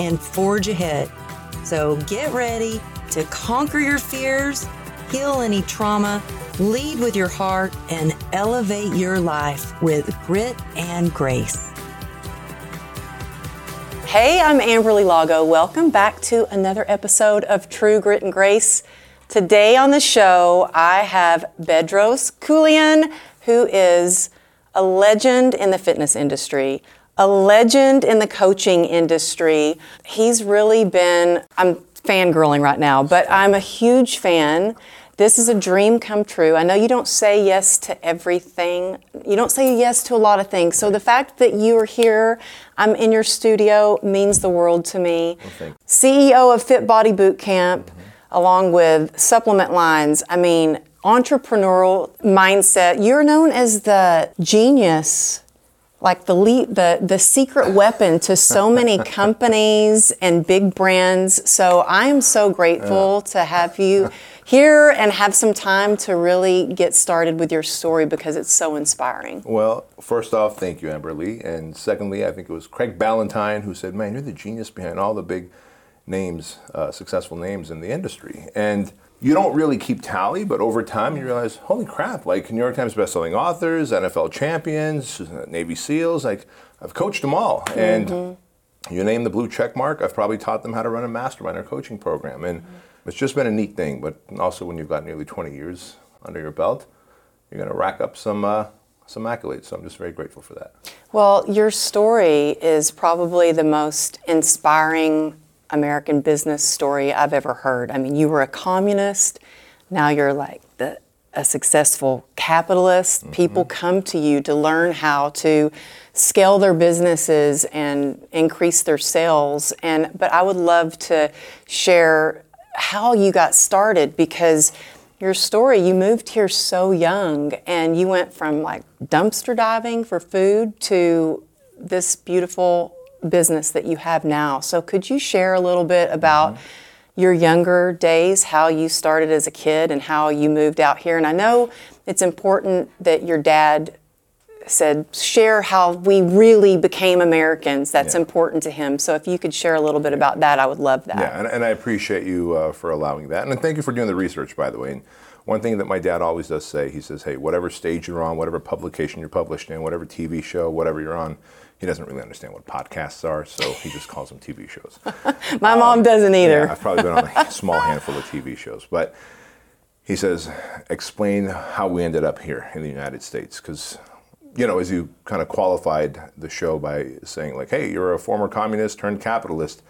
and forge ahead. So get ready to conquer your fears, heal any trauma, lead with your heart, and elevate your life with grit and grace. Hey, I'm Amberly Lago. Welcome back to another episode of True Grit and Grace. Today on the show, I have Bedros Keuilian, who is a legend in the fitness industry, a legend in the coaching industry. He's really been, I'm fangirling right now, but I'm a huge fan. This is a dream come true. I know you don't say yes to everything. You don't say yes to a lot of things. So the fact that you are here, I'm in your studio, means the world to me. Well, CEO of Fit Body Boot Camp, mm-hmm. along with supplement lines. I mean, entrepreneurial mindset. You're known as the genius like the lead, the the secret weapon to so many companies and big brands. So I am so grateful to have you here and have some time to really get started with your story because it's so inspiring. Well, first off, thank you, Amberly, and secondly, I think it was Craig Ballantyne who said, "Man, you're the genius behind all the big names, uh, successful names in the industry," and you don't really keep tally, but over time you realize, holy crap, like New York Times bestselling authors, NFL champions, Navy SEALs, like I've coached them all. Mm-hmm. And you name the blue check mark, I've probably taught them how to run a mastermind or coaching program. And mm-hmm. it's just been a neat thing. But also when you've got nearly 20 years under your belt, you're going to rack up some, uh, some accolades. So I'm just very grateful for that. Well, your story is probably the most inspiring American business story I've ever heard. I mean, you were a communist, now you're like the, a successful capitalist. Mm-hmm. People come to you to learn how to scale their businesses and increase their sales. And but I would love to share how you got started because your story, you moved here so young and you went from like dumpster diving for food to this beautiful business that you have now. So, could you share a little bit about mm-hmm. your younger days, how you started as a kid, and how you moved out here? And I know it's important that your dad said, share how we really became Americans. That's yeah. important to him. So, if you could share a little bit about that, I would love that. Yeah, and, and I appreciate you uh, for allowing that. And thank you for doing the research, by the way. And one thing that my dad always does say, he says, hey, whatever stage you're on, whatever publication you're published in, whatever TV show, whatever you're on, he doesn't really understand what podcasts are, so he just calls them TV shows. My um, mom doesn't either. Yeah, I've probably been on a small handful of TV shows, but he says, explain how we ended up here in the United States, because you know, as you kind of qualified the show by saying like, hey, you're a former communist turned capitalist.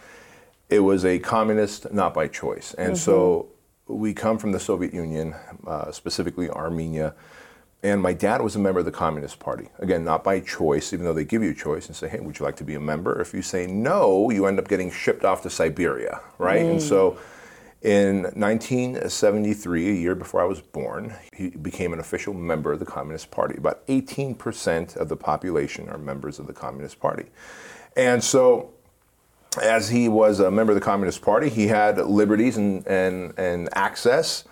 It was a communist not by choice, and mm-hmm. so we come from the Soviet Union, uh, specifically Armenia and my dad was a member of the Communist Party. Again, not by choice, even though they give you a choice and say, hey, would you like to be a member? If you say no, you end up getting shipped off to Siberia, right? Mm. And so in 1973, a year before I was born, he became an official member of the Communist Party. About 18% of the population are members of the Communist Party. And so as he was a member of the Communist Party, he had liberties and, and, and access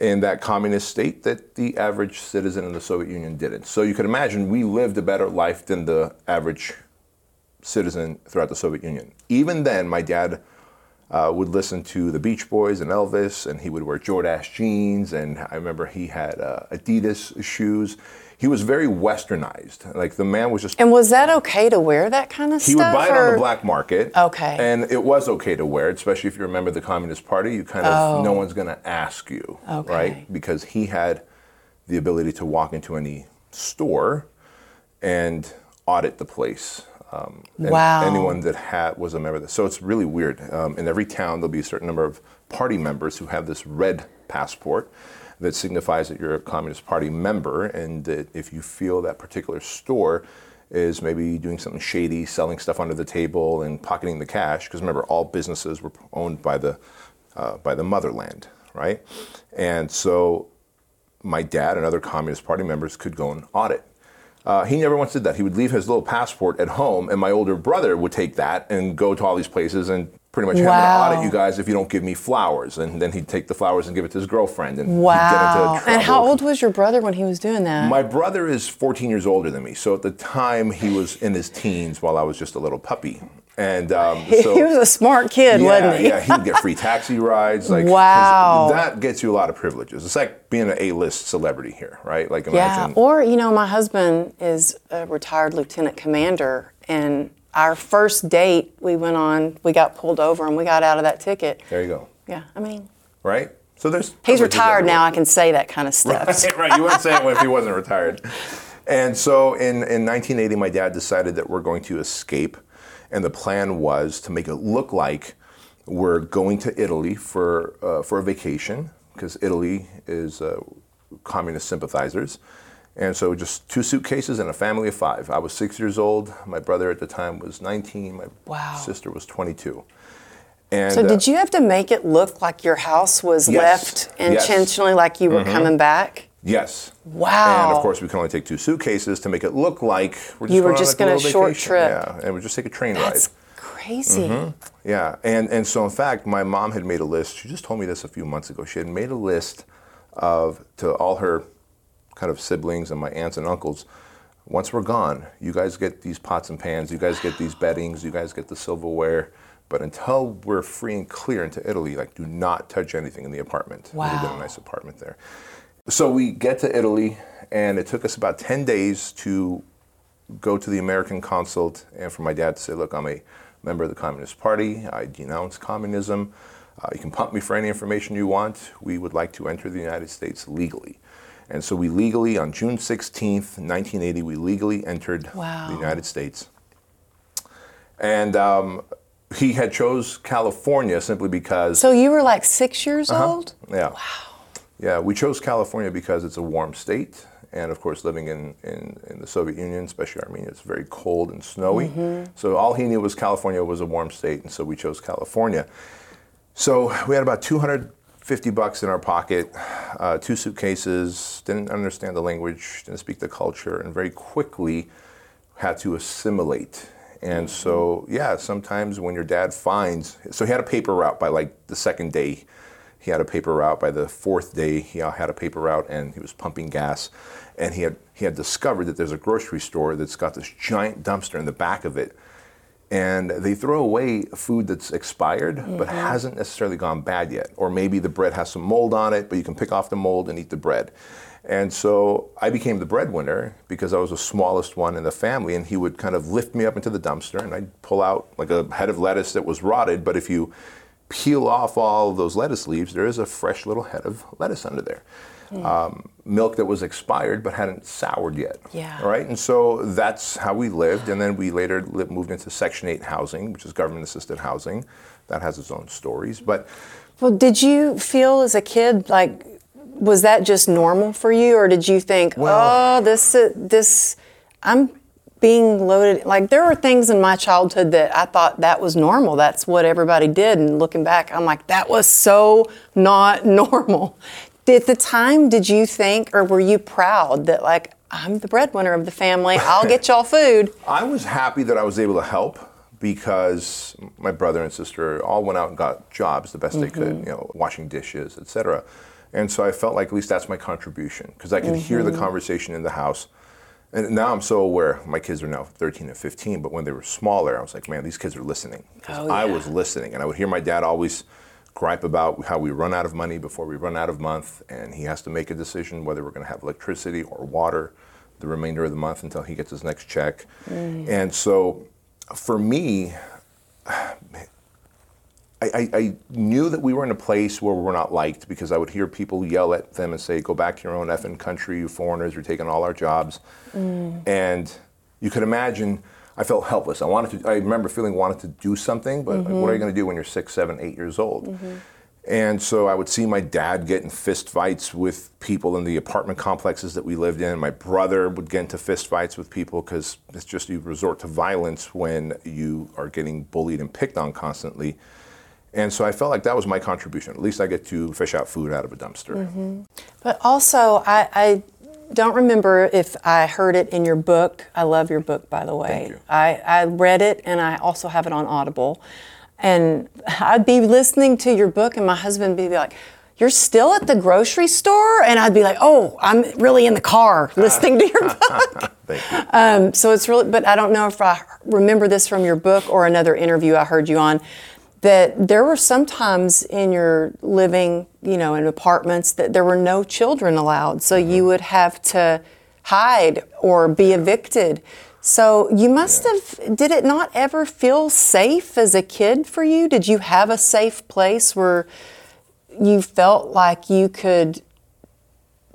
in that communist state that the average citizen in the Soviet Union didn't. So you can imagine we lived a better life than the average citizen throughout the Soviet Union. Even then, my dad uh, would listen to the Beach Boys and Elvis, and he would wear Jordache jeans, and I remember he had uh, Adidas shoes he was very westernized. Like the man was just. And was that okay to wear that kind of he stuff? He would buy or? it on the black market. Okay. And it was okay to wear it, especially if you remember the Communist Party. You kind of oh. no one's going to ask you, okay. right? Because he had the ability to walk into any store and audit the place. Um, wow. Anyone that had was a member of this. So it's really weird. Um, in every town, there'll be a certain number of party members who have this red passport that signifies that you're a Communist Party member, and that if you feel that particular store is maybe doing something shady, selling stuff under the table and pocketing the cash. Because remember, all businesses were owned by the uh, by the motherland, right? And so my dad and other Communist Party members could go and audit. Uh, he never once did that. He would leave his little passport at home, and my older brother would take that and go to all these places and pretty much, Wow. Going to audit you guys if you don't give me flowers. And then he'd take the flowers and give it to his girlfriend. And Wow. He'd get into And how old was your brother when he was doing that? My brother is 14 years older than me, so at the time he was in his teens while I was just a little puppy. And um, so, he was a smart kid, yeah, wasn't he? yeah, he would get free taxi rides. Like, Wow. that gets you a lot of privileges. It's like being an A-list celebrity here, right? Like Yeah, imagine. or you know, my husband is a retired lieutenant commander, and our first date we went on, we got pulled over and we got out of that ticket. there you go, Yeah, I mean, right? So there's he's retired now. I can say that kind of stuff. Right, right. You wouldn't say it if he wasn't retired. And so in, in 1980, my dad decided that we're going to escape. And the plan was to make it look like we're going to Italy for, uh, for a vacation, because Italy is uh, communist sympathizers. And so just two suitcases and a family of five. I was six years old. My brother at the time was 19. My Wow. sister was 22. And, So uh, did you have to make it look like your house was Yes, left yes. Mm-hmm. intentionally, like you were coming back? Yes. Wow. And of course, we can only take two suitcases to make it look like we're just You were going on, just like, a short vacation. trip. Yeah, and we just take a train That's ride. crazy. Mm-hmm. Yeah, and and so in fact, my mom had made a list. She just told me this a few months ago. She had made a list of to all her kind of siblings and my aunts and uncles. Once we're gone, you guys get these pots and pans. You guys get these beddings. You guys get the silverware. But until we're free and clear into Italy, like do not touch anything in the apartment. We lived in Wow. a nice apartment there. So we get to Italy, and it took us about 10 days to go to the American consulate and for my dad to say, look, I'm a member of the Communist Party. I denounce communism. Uh, you can pump me for any information you want. We would like to enter the United States legally. And so we legally, on June 16th, 1980, we legally entered Wow. the United States. And um, he had chose California simply because So you were like six years Uh-huh. old? yeah. Wow. Yeah, we chose California because it's a warm state. And of course, living in, in, in the Soviet Union, especially Armenia, it's very cold and snowy. So all he knew was California was a warm state, and so we chose California. So we had about 250 bucks in our pocket, uh, two suitcases, didn't understand the language, didn't speak the culture, and very quickly had to assimilate. And so, yeah, sometimes when your dad finds, so he had a paper route by like the second day. He had a paper route by the fourth day. He had a paper route, and he was pumping gas. And he had he had discovered that there's a grocery store that's got this giant dumpster in the back of it, and they throw away food that's expired but mm-hmm. hasn't necessarily gone bad yet. Or maybe the bread has some mold on it, but you can pick off the mold and eat the bread. And so I became the breadwinner because I was the smallest one in the family, and he would kind of lift me up into the dumpster, and I'd pull out like a head of lettuce that was rotted. But if you peel off all of those lettuce leaves, there is a fresh little head of lettuce under there. Um, milk that was expired but hadn't soured yet. Yeah. All right, and so that's how we lived, and then we later moved into Section 8 housing, which is government-assisted housing. That has its own stories, but Well, did you feel as a kid like was that just normal for you, or did you think, Well- oh, this uh, this I'm being loaded? Like there were things in my childhood that I thought that was normal. That's what everybody did, and looking back, I'm like, that was so not normal. At the time, did you think, or were you proud that like I'm the breadwinner of the family? I'll get y'all food. I was happy that I was able to help because my brother and sister all went out and got jobs the best they could, mm-hmm. you know, washing dishes, etc. And so I felt like at least that's my contribution because I could hear the mm-hmm. conversation in the house. And now I'm so aware. My kids are now 13 and 15, but when they were smaller, I was like, man, these kids are listening. Oh, yeah. I was listening, and I would hear my dad always gripe about how we run out of money before we run out of month, and he has to make a decision whether we're going to have electricity or water the remainder of the month until he gets his next check. Mm. And so, for me, I, I, knew that we were in a place where we were not liked because I would hear people yell at them and say, "Go back to your own effing country, you foreigners! You're taking all our jobs." Mm. And you could imagine, I felt helpless. I wanted to. I remember feeling wanted to do something, but like, what are you mm-hmm. going to do when you're six, seven, eight years old? Mm-hmm. And so I would see my dad get in fist fights with people in the apartment complexes that we lived in. My brother would get into fist fights with people because it's just you resort to violence when you are getting bullied and picked on constantly. And so I felt like that was my contribution. At least I get to fish out food out of a dumpster. But also, I, I don't remember if I heard it in your book. I love your book, by the way. Thank you. I, I read it and I also have it on Audible. And I'd be listening to your book, and my husband would be like, You're still at the grocery store? And I'd be like, Oh, I'm really in the car listening to your book. Thank you. Um, so it's really, but I don't know if I remember this from your book or another interview I heard you on. That there were some times in your living, you know, in apartments that there were no children allowed, so you would have to hide or be evicted. So you must have. Did it not ever feel safe as a kid for you? Did you have a safe place where you felt like you could,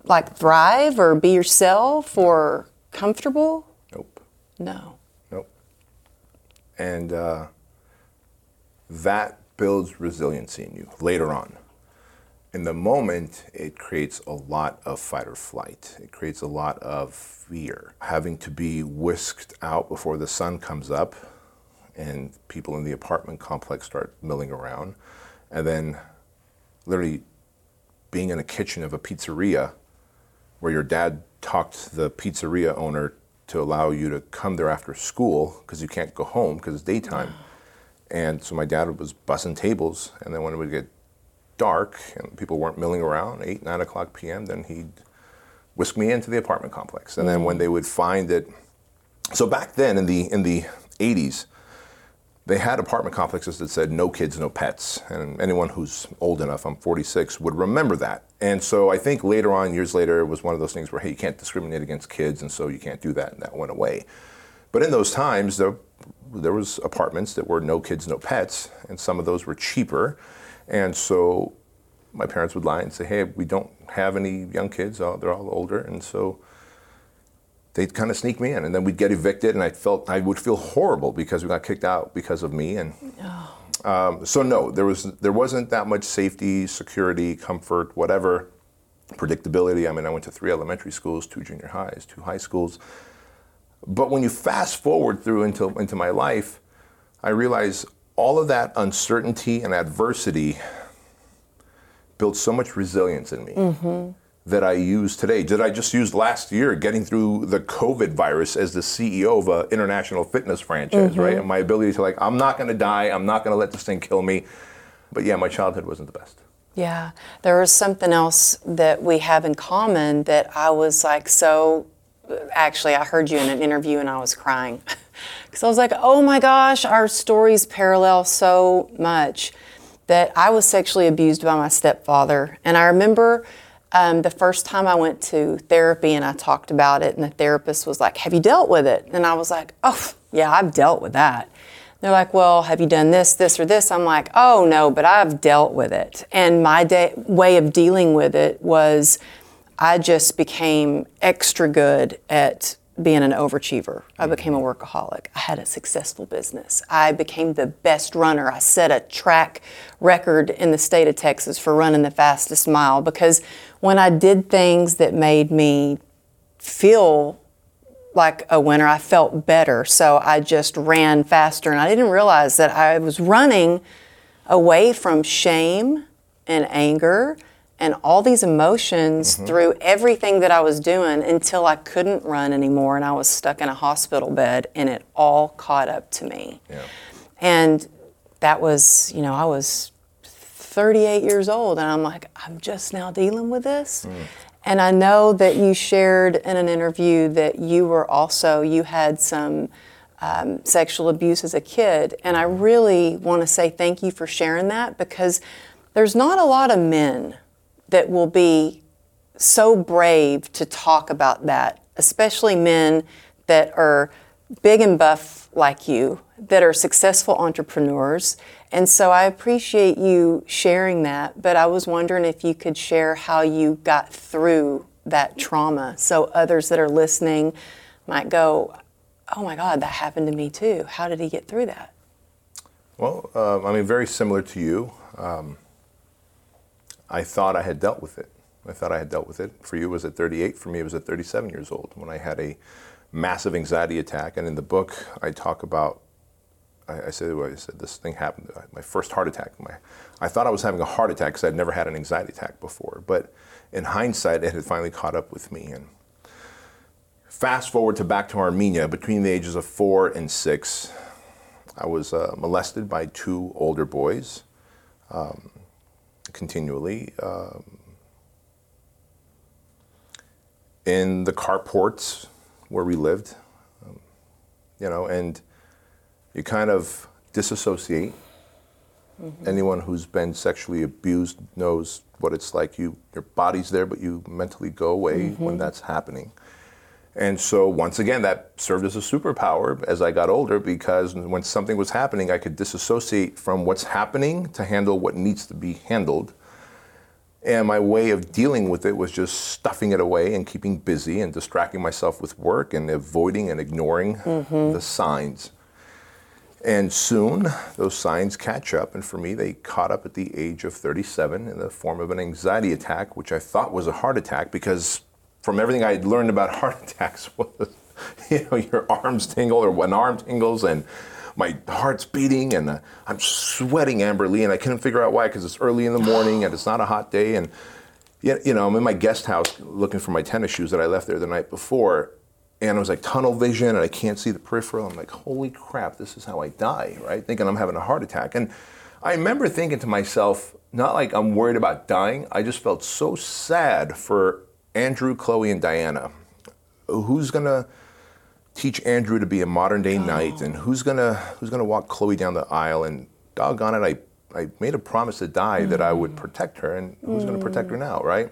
like, thrive or be yourself or comfortable? Nope. No. Nope. And uh, that builds resiliency in you later on. In the moment, it creates a lot of fight or flight. It creates a lot of fear. Having to be whisked out before the sun comes up, and people in the apartment complex start milling around. And then literally being in a kitchen of a pizzeria where your dad talked the pizzeria owner to allow you to come there after school because you can't go home because it's daytime. And so my dad was bussing tables, and then when it would get dark and people weren't milling around, eight, nine o'clock p.m., then he'd whisk me into the apartment complex. And then when they would find that, so back then in the in the 80s, they had apartment complexes that said no kids, no pets. And anyone who's old enough, I'm 46, would remember that. And so I think later on, years later, it was one of those things where, hey, you can't discriminate against kids, and so you can't do that, and that went away. But in those times, there, there was apartments that were no kids, no pets, and some of those were cheaper. And so my parents would lie and say, hey, we don't have any young kids, they're all older. And so they'd kind of sneak me in, and then we'd get evicted, and I felt I would feel horrible because we got kicked out because of me. And um, so no, there was there wasn't that much safety, security, comfort, whatever, predictability. I mean, I went to three elementary schools, two junior highs, two high schools. But when you fast forward through into into my life, I realize all of that uncertainty and adversity built so much resilience in me mm-hmm. that I use today. Did I just use last year getting through the COVID virus as the CEO of an international fitness franchise, right? Mm-hmm. And my ability to like, I'm not going to die. I'm not going to let this thing kill me. But yeah, my childhood wasn't the best. Yeah, there was something else that we have in common that I was like so. Actually, I heard you in an interview and I was crying because I was like, oh my gosh, our stories parallel so much that I was sexually abused by my stepfather. And I remember um, the first time I went to therapy and I talked about it, and the therapist was like, Have you dealt with it? And I was like, Oh, yeah, I've dealt with that. They're like, well, have you done this, this, or this? I'm like, oh no, but I've dealt with it. And my day, way of dealing with it was I just became extra good at being an overachiever. I mm-hmm. became a workaholic. I had a successful business. I became the best runner. I set a track record in the state of Texas for running the fastest mile because when I did things that made me feel like a winner. I felt better, so I just ran faster, and I didn't realize that I was running away from shame and anger and all these emotions through everything that I was doing until I couldn't run anymore, and I was stuck in a hospital bed, and it all caught up to me. Yeah. And that was, you know, I was 38 years old, and I'm like, I'm just now dealing with this. And I know that you shared in an interview that you were also, you had some um, sexual abuse as a kid. And I really want to say thank you for sharing that because there's not a lot of men that will be so brave to talk about that, especially men that are big and buff like you, that are successful entrepreneurs. And so I appreciate you sharing that, but I was wondering if you could share how you got through that trauma so others that are listening might go, oh my God, that happened to me too. How did he get through that? Well, um, I mean, very similar to you. Um, I thought I had dealt with it. I thought I had dealt with it. For you, it was at 38. For me, it was at 37 years old when I had a massive anxiety attack. And in the book, I talk about. I, said, I said this thing happened. My first heart attack. My, I thought I was having a heart attack because I'd never had an anxiety attack before. But in hindsight, it had finally caught up with me. And fast forward to back to Armenia, between the ages of four and six, I was uh, molested by two older boys um, continually. Um, in the carports where we lived, um, you know, and you kind of disassociate. Mm-hmm. Anyone who's been sexually abused knows what it's like. You, your body's there, but you mentally go away mm-hmm. when that's happening. And so, once again, that served as a superpower as I got older because when something was happening, I could disassociate from what's happening to handle what needs to be handled. And my way of dealing with it was just stuffing it away and keeping busy and distracting myself with work and avoiding and ignoring mm-hmm. the signs. And soon those signs catch up, and for me, they caught up at the age of 37 in the form of an anxiety attack, which I thought was a heart attack because from everything I learned about heart attacks was, you know, your arms tingle or one arm tingles and my heart's beating and uh, I'm sweating amberly and I couldn't figure out why because it's early in the morning and it's not a hot day and you know I'm in my guest house looking for my tennis shoes that I left there the night before and it was like tunnel vision and I can't see the peripheral. I'm like, holy crap, this is how I die, right? Thinking I'm having a heart attack. And I remember thinking to myself, not like I'm worried about dying, I just felt so sad for Andrew, Chloe, and Diana. Who's gonna teach Andrew to be a modern day oh. knight, and who's gonna who's gonna walk Chloe down the aisle? And doggone it, I I made a promise to die mm. that I would mm. protect her, and who's mm. gonna protect her now, right?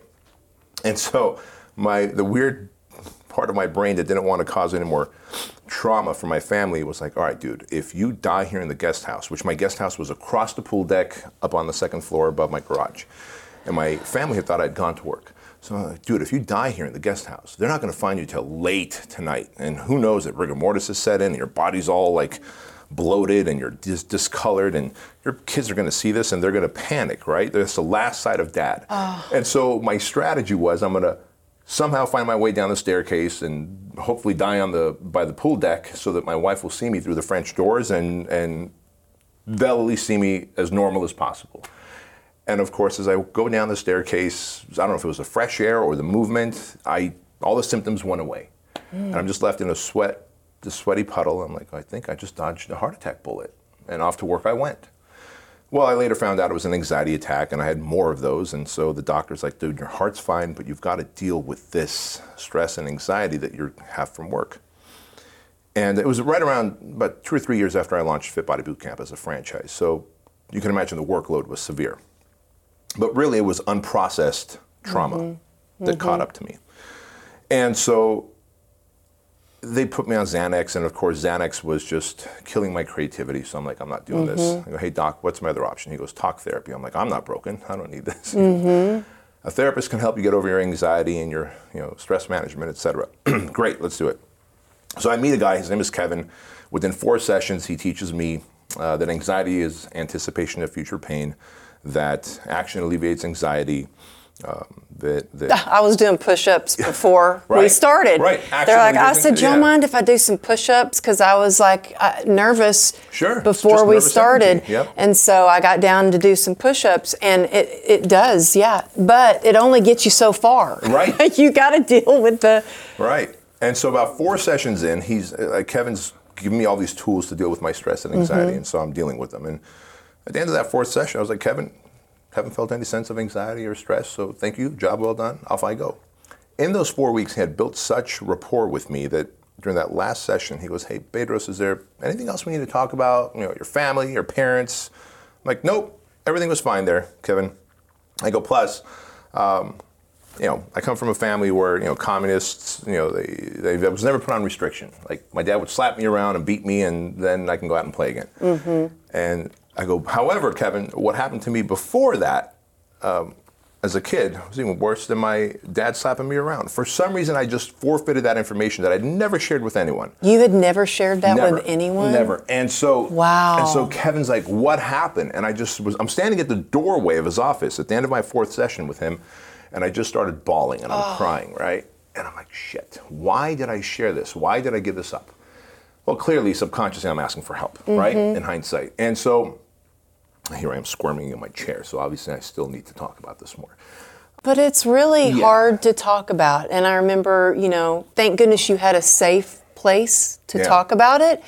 And so my the weird part of my brain that didn't want to cause any more trauma for my family was like, all right, dude, if you die here in the guest house, which my guest house was across the pool deck up on the second floor above my garage, and my family had thought I'd gone to work. So I'm like, dude, if you die here in the guest house, they're not going to find you till late tonight. And who knows that rigor mortis is set in and your body's all like bloated and you're dis- discolored and your kids are going to see this and they're going to panic, right? That's the last sight of dad. Oh. And so my strategy was I'm going to somehow find my way down the staircase and hopefully die on the by the pool deck so that my wife will see me through the French doors and and they'll at least see me as normal as possible. And of course, as I go down the staircase, I don't know if it was the fresh air or the movement, I all the symptoms went away. Mm. And I'm just left in a sweat, the sweaty puddle. I'm like, I think I just dodged a heart attack bullet. And off to work I went. Well, I later found out it was an anxiety attack and I had more of those. And so the doctor's like, dude, your heart's fine, but you've got to deal with this stress and anxiety that you have from work. And it was right around about two or three years after I launched Fit Body Bootcamp as a franchise. So you can imagine the workload was severe. But really, it was unprocessed trauma mm-hmm. that mm-hmm. caught up to me. And so they put me on Xanax, and of course, Xanax was just killing my creativity. So I'm like, I'm not doing mm-hmm. this. I go, hey, doc, what's my other option? He goes, talk therapy. I'm like, I'm not broken. I don't need this. Mm-hmm. A therapist can help you get over your anxiety and your you know, stress management, et cetera. Great, let's do it. So I meet a guy, his name is Kevin. Within four sessions, he teaches me uh, that anxiety is anticipation of future pain that action alleviates anxiety. Um, that, that I was doing push-ups before right, we started. Right. Action They're like, I said, do you yeah. mind if I do some push-ups? Because I was like uh, nervous sure. before we started, yep. and so I got down to do some push-ups, and it it does, yeah. But it only gets you so far. Right. you got to deal with the. Right. And so about four sessions in, he's uh, Kevin's giving me all these tools to deal with my stress and anxiety, mm-hmm. and so I'm dealing with them and at the end of that fourth session, I was like, Kevin, haven't felt any sense of anxiety or stress, so thank you, job well done, off I go. In those four weeks, he had built such rapport with me that during that last session, he goes, Hey, Bedros, is there anything else we need to talk about? You know, your family, your parents? I'm like, nope, everything was fine there, Kevin. I go, plus, um, you know, I come from a family where, you know, communists, you know, they, they, they was never put on restriction. Like, my dad would slap me around and beat me, and then I can go out and play again. Mm-hmm. And I go, however, Kevin, what happened to me before that, um, as a kid was even worse than my dad slapping me around. For some reason, I just forfeited that information that I'd never shared with anyone. You had never shared that Never, with anyone? Never. And so Wow. And so Kevin's like, "What happened?" And I just was. I'm standing at the doorway of his office at the end of my fourth session with him, and I just started bawling and I'm Oh. crying, right? And I'm like, "Shit! Why did I share this? Why did I give this up?" Well, clearly, subconsciously, I'm asking for help, right? Mm-hmm. In hindsight, and so here I am squirming in my chair. So obviously, I still need to talk about this more. But it's really Yeah. hard to talk about. And I remember, you know, thank goodness you had a safe place to Yeah. talk about it.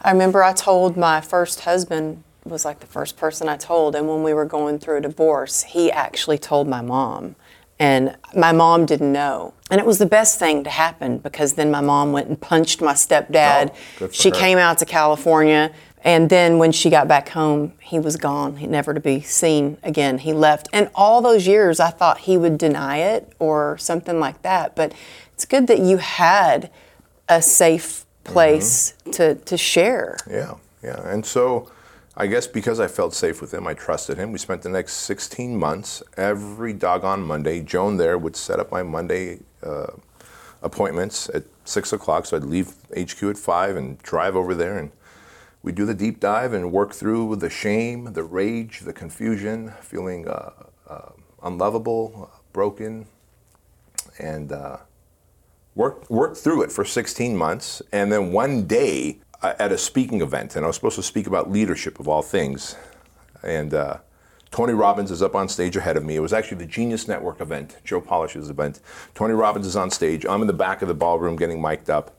I remember I told my first husband was like the first person I told and when we were going through a divorce, he actually told my mom. And my mom didn't know. And it was the best thing to happen because then my mom went and punched my stepdad. Oh, she her. came out to California. And then when she got back home, he was gone, he never to be seen again. He left. And all those years, I thought he would deny it or something like that. But it's good that you had a safe place to, to share. Yeah, yeah. And so I guess because I felt safe with him, I trusted him. We spent the next 16 months every doggone Monday. Joan there would set up my Monday uh, appointments at six o'clock. So I'd leave HQ at five and drive over there and we'd do the deep dive and work through the shame, the rage, the confusion, feeling uh, uh, unlovable, broken, and uh, worked through it for 16 months. And then one day uh, at a speaking event, and I was supposed to speak about leadership of all things, and uh, Tony Robbins is up on stage ahead of me. It was actually the Genius Network event, Joe Polish's event. Tony Robbins is on stage. I'm in the back of the ballroom getting mic'd up.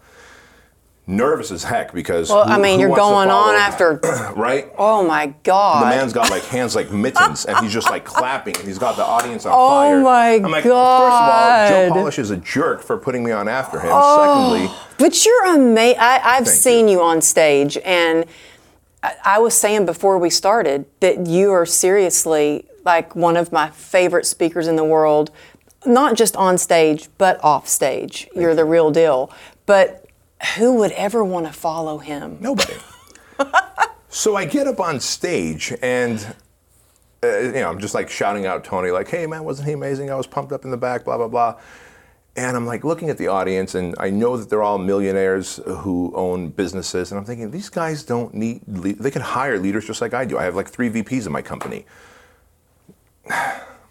Nervous as heck because Well, I mean, who you're going on after, right oh my God. the man's got like hands like mittens, and he's just like clapping, and he's got the audience on Oh fire. my I'm like, first of all, Joe God. Polish is a jerk for putting me on after him. Oh, Secondly, But you're amazing. I've seen you. you. on stage, and I, I was saying before we started that you are seriously like one of my favorite speakers in the world, not just on stage, but off stage. You're the real deal. But who would ever want to follow him? nobody. so I get up on stage, and uh, you know, I'm just like shouting out Tony, like, "Hey man, wasn't he amazing? I was pumped up in the back, blah blah blah." And I'm like looking at the audience, and I know that they're all millionaires who own businesses, and I'm thinking these guys don't need. Le- they can hire leaders just like I do. I have like three VPs in my company.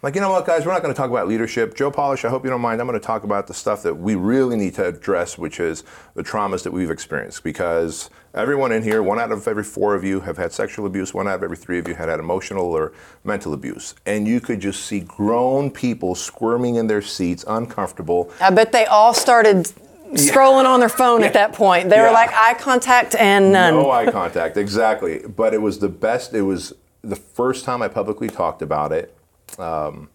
Like, you know what, guys, we're not going to talk about leadership. Joe Polish, I hope you don't mind. I'm going to talk about the stuff that we really need to address, which is the traumas that we've experienced. Because everyone in here, one out of every four of you have had sexual abuse, one out of every three of you had had emotional or mental abuse. And you could just see grown people squirming in their seats, uncomfortable. I bet they all started scrolling on their phone at that point. They Yeah. were like eye contact and none. No eye contact, exactly. But it was the best. It was the first time I publicly talked about it. Um,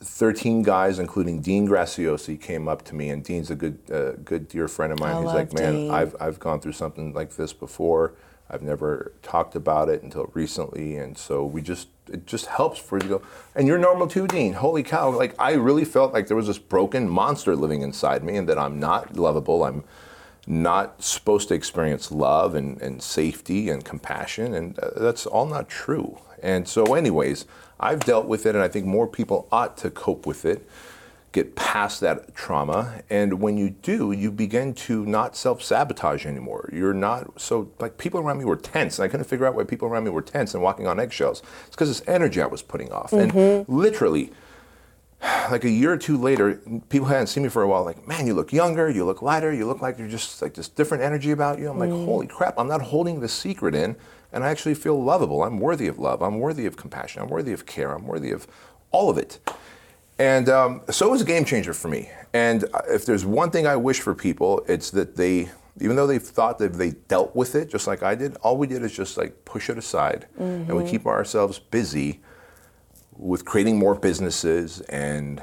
13 guys, including Dean Graziosi, came up to me, and Dean's a good, uh, good dear friend of mine. I He's like, "Man, Dean. I've I've gone through something like this before. I've never talked about it until recently, and so we just it just helps for you to go. And you're normal too, Dean. Holy cow! Like I really felt like there was this broken monster living inside me, and that I'm not lovable. I'm not supposed to experience love and, and safety and compassion, and uh, that's all not true. And so, anyways, I've dealt with it, and I think more people ought to cope with it, get past that trauma. And when you do, you begin to not self sabotage anymore. You're not so like people around me were tense, and I couldn't figure out why people around me were tense and walking on eggshells. It's because this energy I was putting off, and mm-hmm. literally like a year or two later, people hadn't seen me for a while. Like, man, you look younger, you look lighter, you look like you're just like this different energy about you. I'm like, mm. holy crap, I'm not holding the secret in, and I actually feel lovable. I'm worthy of love. I'm worthy of compassion. I'm worthy of care. I'm worthy of all of it. And um, so it was a game changer for me. And uh, if there's one thing I wish for people, it's that they, even though they thought that they dealt with it just like I did, all we did is just like push it aside, and we keep ourselves busy with creating more businesses and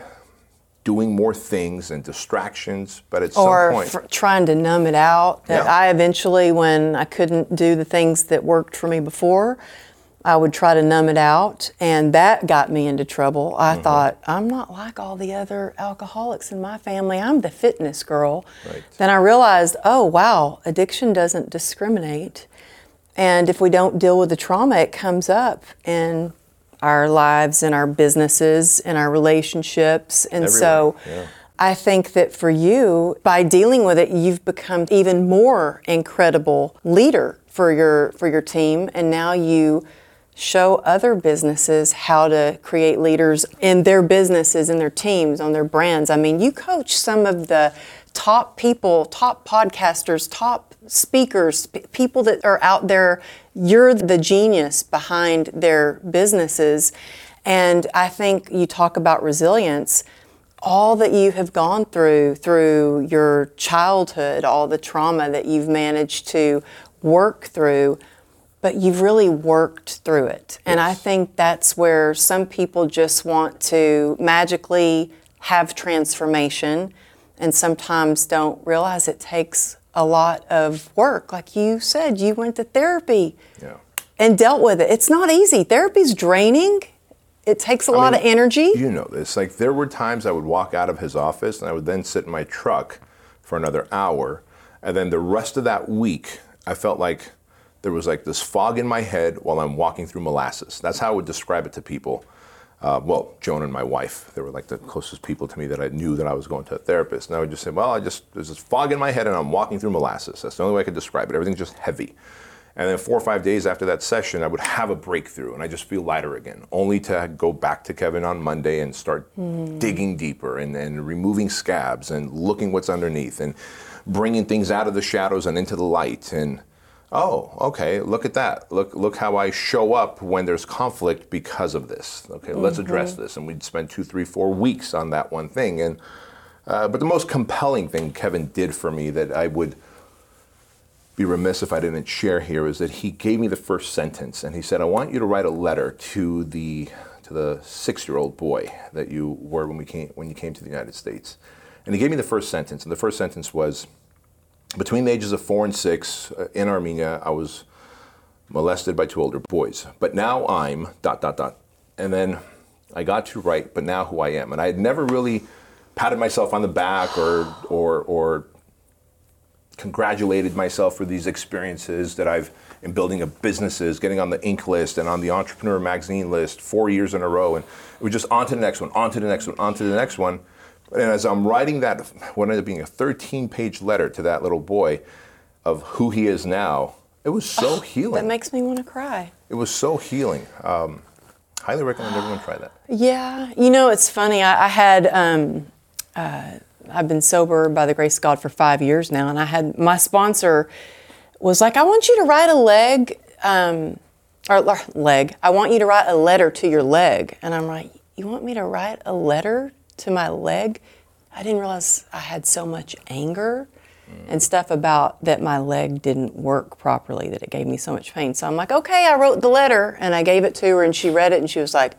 doing more things and distractions. But at some point, f- trying to numb it out. That Yeah. I eventually, when I couldn't do the things that worked for me before, I would try to numb it out, and that got me into trouble. I Mm-hmm. thought I'm not like all the other alcoholics in my family. I'm the fitness girl. Right. Then I realized, oh wow, addiction doesn't discriminate, and if we don't deal with the trauma, it comes up and. Our lives and our businesses and our relationships. And so yeah. I think that for you, by dealing with it, you've become even more incredible leader for your for your team, and now you show other businesses how to create leaders in their businesses, in their teams, on their brands. I mean, you coach some of the top people, top podcasters, top speakers, p- people that are out there. You're the genius behind their businesses. And I think you talk about resilience all that you have gone through through your childhood, all the trauma that you've managed to work through, but you've really worked through it. And I think that's where some people just want to magically have transformation and sometimes don't realize it takes a lot of work. Like you said, you went to therapy Yeah. and dealt with it. It's not easy. Therapy's draining. It takes a lot mean, of energy. You know this. Like there were times I would walk out of his office and I would then sit in my truck for another hour, and then the rest of that week I felt like there was like this fog in my head while I'm walking through molasses. That's how I would describe it to people. Uh, well, Joan and my wife, they were like the closest people to me that I knew that I was going to a therapist. And I would just say, well, I just, there's this fog in my head and I'm walking through molasses. That's the only way I could describe it. Everything's just heavy. And then four or five days after that session, I would have a breakthrough and I just feel lighter again, only to go back to Kevin on Monday and start digging deeper and, and removing scabs and looking what's underneath and bringing things out of the shadows and into the light. And oh, okay, look at that. Look, look how I show up when there's conflict because of this. Okay, let's address this. And we'd spend two, three, four weeks on that one thing. And uh, but the most compelling thing Kevin did for me that I would be remiss if I didn't share here is that he gave me the first sentence and he said, I want you to write a letter to the to the six year old boy that you were when we came when you came to the United States. And he gave me the first sentence, and the first sentence was between the ages of four and six uh, in Armenia, I was molested by two older boys. But now I'm dot dot dot. And then I got to write, but now who I am. And I had never really patted myself on the back or or or congratulated myself for these experiences that I've in building up businesses, getting on the Inc. list and on the Entrepreneur Magazine list four years in a row, and it was just on to the next one, on to the next one, on to the next one. And as I'm writing that, what ended up being a 13-page letter to that little boy of who he is now, it was so healing. That makes me want to cry. it was so healing. Um, highly recommend everyone try that. Yeah, you know, it's funny. I, I had, um, uh, I've been sober by the grace of God for five years now, and I had my sponsor was like, I want you to write a leg, um, or or leg. I want you to write a letter to your leg, and I'm like, you want me to write a letter to my leg? I didn't realize I had so much anger and stuff about that my leg didn't work properly, that it gave me so much pain. So I'm like, okay, I wrote the letter and I gave it to her and she read it and she was like,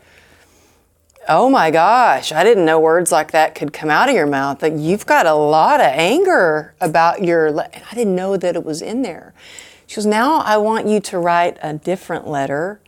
oh my gosh, I didn't know words like that could come out of your mouth. Like you've got a lot of anger about your, le-. and I didn't know that it was in there. She goes, now I want you to write a different letter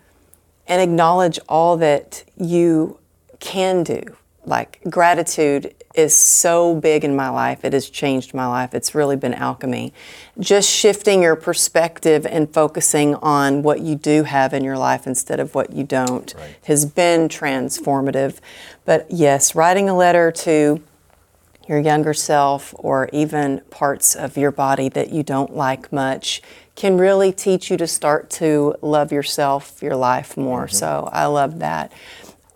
and acknowledge all that you can do. Like gratitude is so big in my life. It has changed my life. It's really been alchemy. Just shifting your perspective and focusing on what you do have in your life instead of what you don't has been transformative. But yes, writing a letter to your younger self or even parts of your body that you don't like much can really teach you to start to love yourself, your life more. Mm-hmm. So I love that.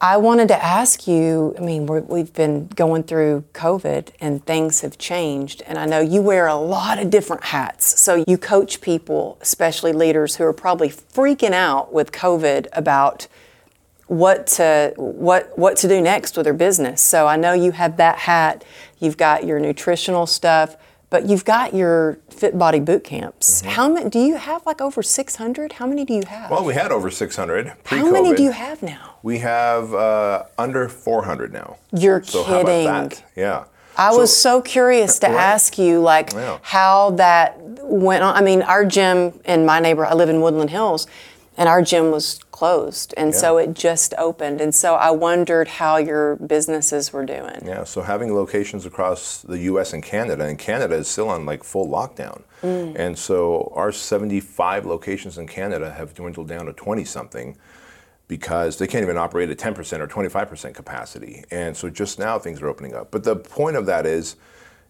I wanted to ask you I mean, we're, we've been going through COVID and things have changed, and I know you wear a lot of different hats. So you coach people, especially leaders, who are probably freaking out with COVID about what to what what to do next with their business. So I know you have that hat. You've got your nutritional stuff, but you've got your fit body boot camps. How many do you have? Like over 600? How many do you have? Well, we had over 600 pre-COVID. How many do you have now? We have uh, under 400 now. You're so how kidding. about that? Yeah. I So- was so curious to Right. ask you, like, Yeah. how that went on. I mean, our gym in my neighborhood, I live in Woodland Hills, and our gym was closed, and so it just opened. And so I wondered how your businesses were doing. Yeah, so having locations across the U.S. and Canada, and Canada is still on like full lockdown, Mm. and so our 75 locations in Canada have dwindled down to 20 something because they can't even operate at 10% or 25% capacity. And so just now things are opening up. But the point of that is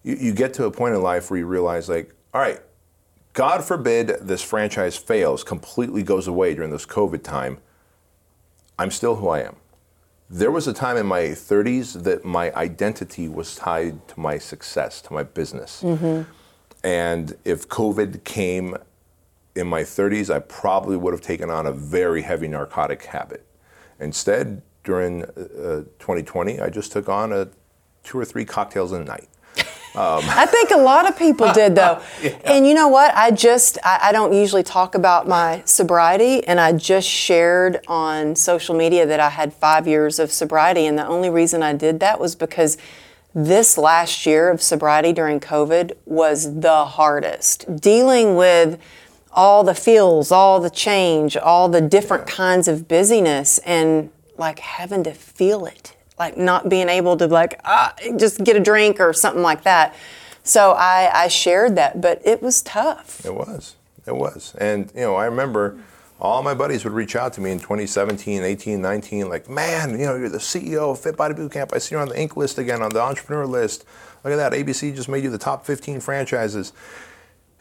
you, you get to a point in life where you realize, like, all right, God forbid this franchise fails, completely goes away during this COVID time. I'm still who I am. There was a time in my 30s that my identity was tied to my success, to my business. And if COVID came in my 30s, I probably would have taken on a very heavy narcotic habit. Instead, during uh, 2020, I just took on a two or three cocktails a night. Um, I think a lot of people did though. And you know what? I just, I, I don't usually talk about my sobriety, and I just shared on social media that I had five years of sobriety. And the only reason I did that was because this last year of sobriety during COVID was the hardest. Dealing with all the feels, all the change, all the different kinds of busyness, and like having to feel it like not being able to like ah, just get a drink or something like that. So I, I shared that, but it was tough. It was. It was. And, you know, I remember all my buddies would reach out to me in 2017, 18, 19, like, man, you know, you're the CEO of Fit Body Bootcamp. I see you on the Inc. list again, on the entrepreneur list. Look at that. ABC just made you the top 15 franchises.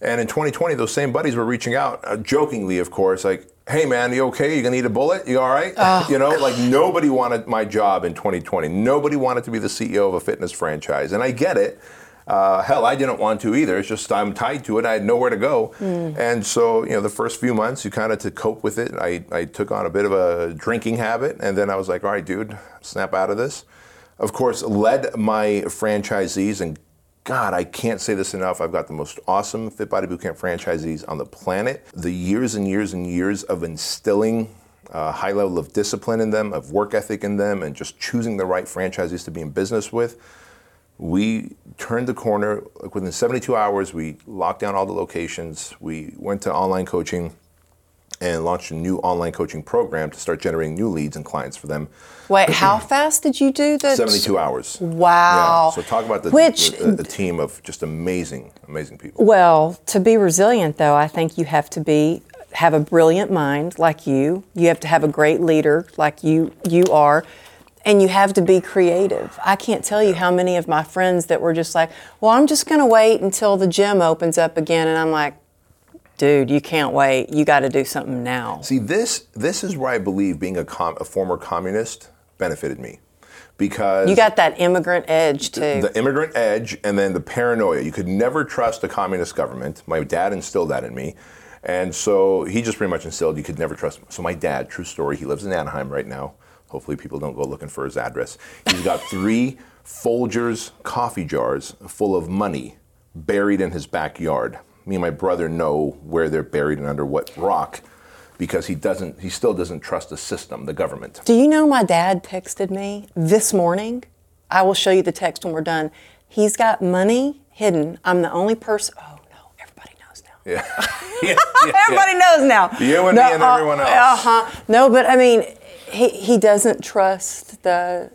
And in 2020, those same buddies were reaching out, uh, jokingly, of course, like, hey man, you okay? You gonna need a bullet? You all right? you know, like nobody wanted my job in 2020. Nobody wanted to be the CEO of a fitness franchise. And I get it. Uh, hell, I didn't want to either. It's just I'm tied to it. I had nowhere to go. And so, you know, the first few months, you kind of to cope with it, I, I took on a bit of a drinking habit. And then I was like, all right, dude, snap out of this. Of course, led my franchisees and God, I can't say this enough. I've got the most awesome Fit Body Bootcamp franchisees on the planet. The years and years and years of instilling a high level of discipline in them, of work ethic in them, and just choosing the right franchisees to be in business with. We turned the corner. Within 72 hours, we locked down all the locations. We went to online coaching and launched a new online coaching program to start generating new leads and clients for them. Wait, how fast did you do the 72 hours. Wow. Yeah. So talk about the, Which- the, the team of just amazing, amazing people. Well, to be resilient though, I think you have to be have a brilliant mind like you. You have to have a great leader like you you are. And you have to be creative. I can't tell you how many of my friends that were just like, "Well, I'm just going to wait until the gym opens up again." And I'm like, "Dude, you can't wait. You got to do something now." See, this this is where I believe being a, com- a former communist benefited me, because You got that immigrant edge too. the immigrant edge and then the paranoia. You could never trust a communist government. My dad instilled that in me. And so he just pretty much instilled you could never trust him. So my dad, true story, he lives in Anaheim right now. Hopefully people don't go looking for his address. He's got three Folgers coffee jars full of money buried in his backyard. Me and my brother know where they're buried and under what rock because he doesn't he still doesn't trust the system, the government. Do you know my dad texted me this morning? I will show you the text when we're done. He's got money hidden. I'm the only person. Oh no, everybody knows now. Yeah. yeah, yeah, Everybody knows now. You and me and everyone else. Uh huh. No, but I mean, he he doesn't trust the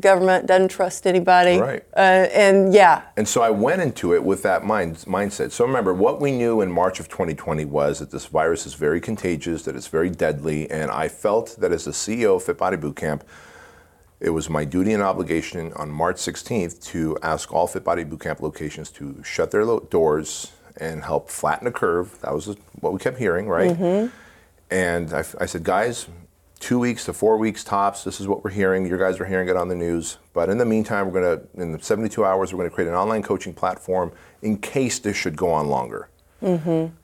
government. Doesn't trust anybody. Right. Uh, and yeah, And so I went into it with that mind, mindset. So remember, what we knew in March of 2020 was that this virus is very contagious, that it's very deadly, and I felt that as the CEO of Fit Body Bootcamp, it was my duty and obligation on March 16th to ask all Fit Body Bootcamp locations to shut their lo- doors and help flatten the curve. That was what we kept hearing, right? And I, I said, guys, two weeks to four weeks tops. This is what we're hearing. You guys are hearing it on the news. But in the meantime, we're going to, in the 72 hours, we're going to create an online coaching platform in case this should go on longer.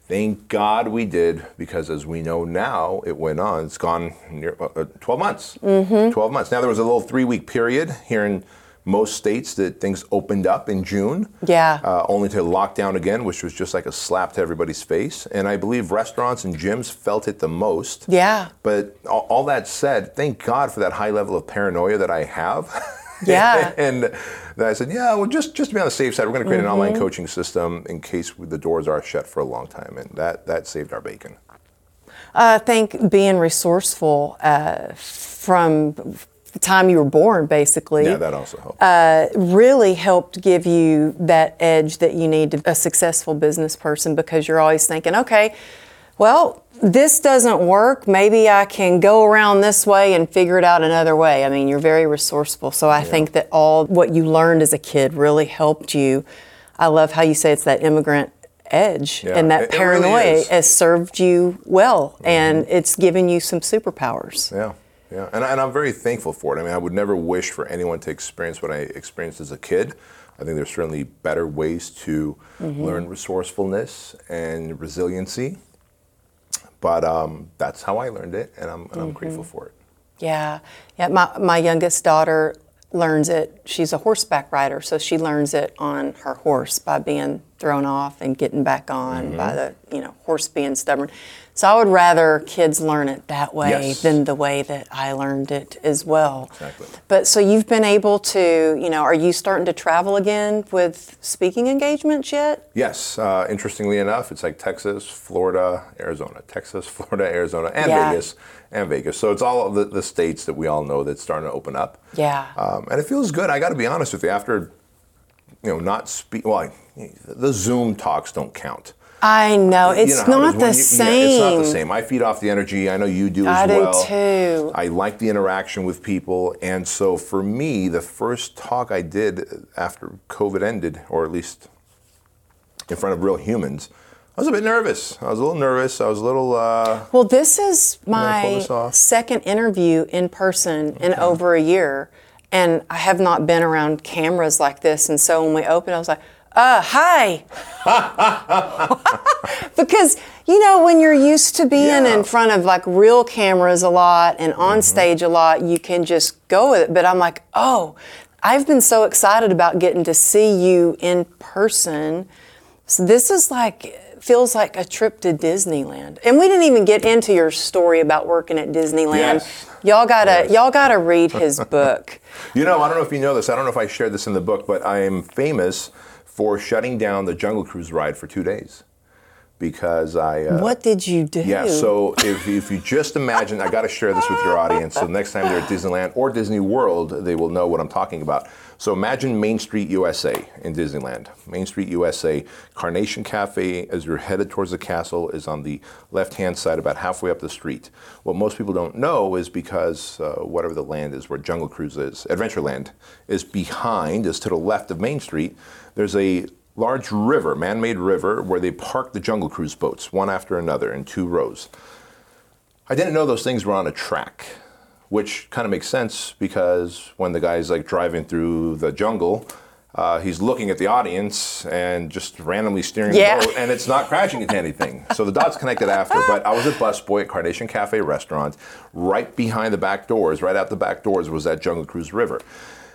Thank God we did, because as we know now, it went on. It's gone near uh, uh, 12 months. 12 months. Now, there was a little three week period here in most states that things opened up in June. Yeah. Uh, only to lock down again, which was just like a slap to everybody's face. And I believe restaurants and gyms felt it the most. yeah, But all, all that said, thank God for that high level of paranoia that I have. Yeah. and I said, yeah, well, just just to be on the safe side, we're going to create an online coaching system in case the doors are shut for a long time, and that that saved our bacon. I think being resourceful uh, from the time you were born, basically. Yeah, that also helped. really helped give you that edge that you need to a successful business person because you're always thinking, okay, well, this doesn't work. Maybe I can go around this way and figure it out another way. I mean, you're very resourceful. So I think that all what you learned as a kid really helped you. I love how you say it's that immigrant edge Yeah, and that it- it really paranoia. Mm-hmm. has served you well and it's given you some superpowers. Yeah, yeah, and, and I'm very thankful for it. I mean, I would never wish for anyone to experience what I experienced as a kid. I think there's certainly better ways to Mm-hmm. learn resourcefulness and resiliency, but um, that's how I learned it, and I'm, and I'm grateful Mm-hmm. for it. Yeah, yeah. My my youngest daughter learns it. She's a horseback rider, so she learns it on her horse by being thrown off and getting back on by the you know horse being stubborn. So I would rather kids learn it that way Yes. than the way that I learned it as well. Exactly. But so you've been able to, you know, are you starting to travel again with speaking engagements yet? Yes, uh, interestingly enough, it's like Texas, Florida, Arizona, Texas, Florida, Arizona, and Yeah. Vegas, and Vegas. So it's all of the, the states that we all know that's starting to open up. Yeah. Um, and it feels good. I got to be honest with you. After, you know, not speak. Well, I, the Zoom talks don't count. I know You it's know how it not the you- same. Yeah, it's not the same. I feed off the energy. I know you do I as do well. too. I like the interaction with people, and so for me, the first talk I did after COVID ended, or at least in front of real humans, I was a bit nervous. I was a little nervous. I was a little. Uh, Well, this is my this second interview in person in over a year, and I have not been around cameras like this. And so when we opened, I was like, "Uh, hi," because you know when you're used to being Yeah. in front of like real cameras a lot and on stage a lot, you can just go with it. But I'm like, oh, I've been so excited about getting to see you in person. So this is like feels like a trip to Disneyland. And we didn't even get into your story about working at Disneyland. Yes. Y'all gotta Yes. y'all gotta read his book. You know, I don't know if you know this. I don't know if I shared this in the book, but I am famous for shutting down the Jungle Cruise ride for two days because I. Uh, what did you do? Yeah, so if, if you just imagine, I got to share this with your audience. So next time they're at Disneyland or Disney World, they will know what I'm talking about. So imagine Main Street USA in Disneyland. Main Street USA, Carnation Cafe, as you're headed towards the castle, is on the left hand side, about halfway up the street. What most people don't know is because uh, whatever the land is where Jungle Cruise is, Adventureland, is behind, is to the left of Main Street. There's a large river, man made river, where they park the Jungle Cruise boats one after another in two rows. I didn't know those things were on a track, which kind of makes sense because when the guy's like driving through the jungle, uh, he's looking at the audience and just randomly steering Yeah. the boat, and it's not crashing into anything. So the dots connected after. But I was a busboy at Carnation Cafe restaurant. Right behind the back doors, right out the back doors, was that Jungle Cruise River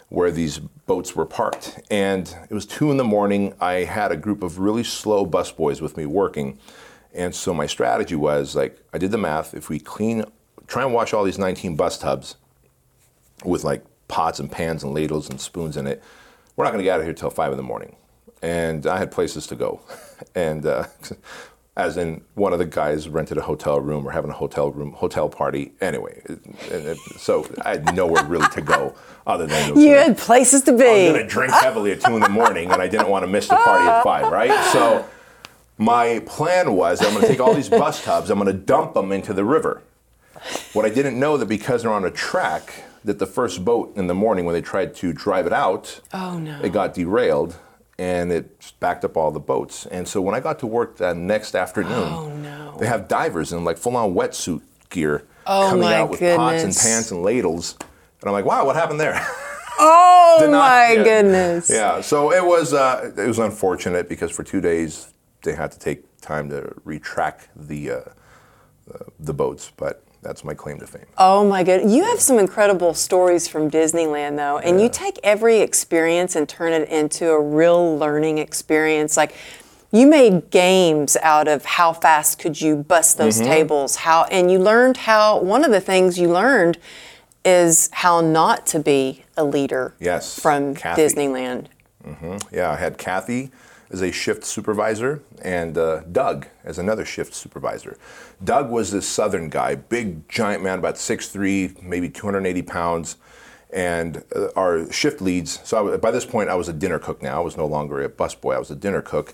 where these boats were parked. And it was two in the morning. I had a group of really slow busboys with me working. And so my strategy was like, I did the math. If we clean, try and wash all these 19 bus tubs with like pots and pans and ladles and spoons in it, we're not going to get out of here till five in the morning. And I had places to go. And uh, as in one of the guys rented a hotel room or having a hotel room hotel party. Anyway, it- so I had nowhere really to go other than You had places to be. I was going to drink heavily at two in the morning, and I didn't want to miss the party at five, right? So my plan was I'm going to take all these bus tubs, I'm going to dump them into the river. What I didn't know that because they're on a track, that the first boat in the morning when they tried to drive it out, Oh, no. it got derailed and it backed up all the boats. And so when I got to work that next afternoon, Oh, no. they have divers in like full-on wetsuit gear Oh, coming out with pots and goodness. pans and ladles. And I'm like, wow, what happened there? Oh not- my yeah. goodness. Yeah, so it was uh, it was unfortunate because for two days they had to take time to retrack the uh, uh, the boats, but that's my claim to fame. Oh my good. You have some incredible stories from Disneyland though, and you take every experience and turn it into a real learning experience. Like you made games out of how fast could you bust those Mm-hmm. tables, how and you learned how one of the things you learned is how not to be a leader Yes, from Kathy. Disneyland. Yeah, I had Kathy as a shift supervisor and uh, Doug as another shift supervisor. Doug was this southern guy, big giant man, about 6'3", maybe 280 pounds. And uh, our shift leads, so by this point I was a dinner cook now. I was no longer a busboy, I was a dinner cook.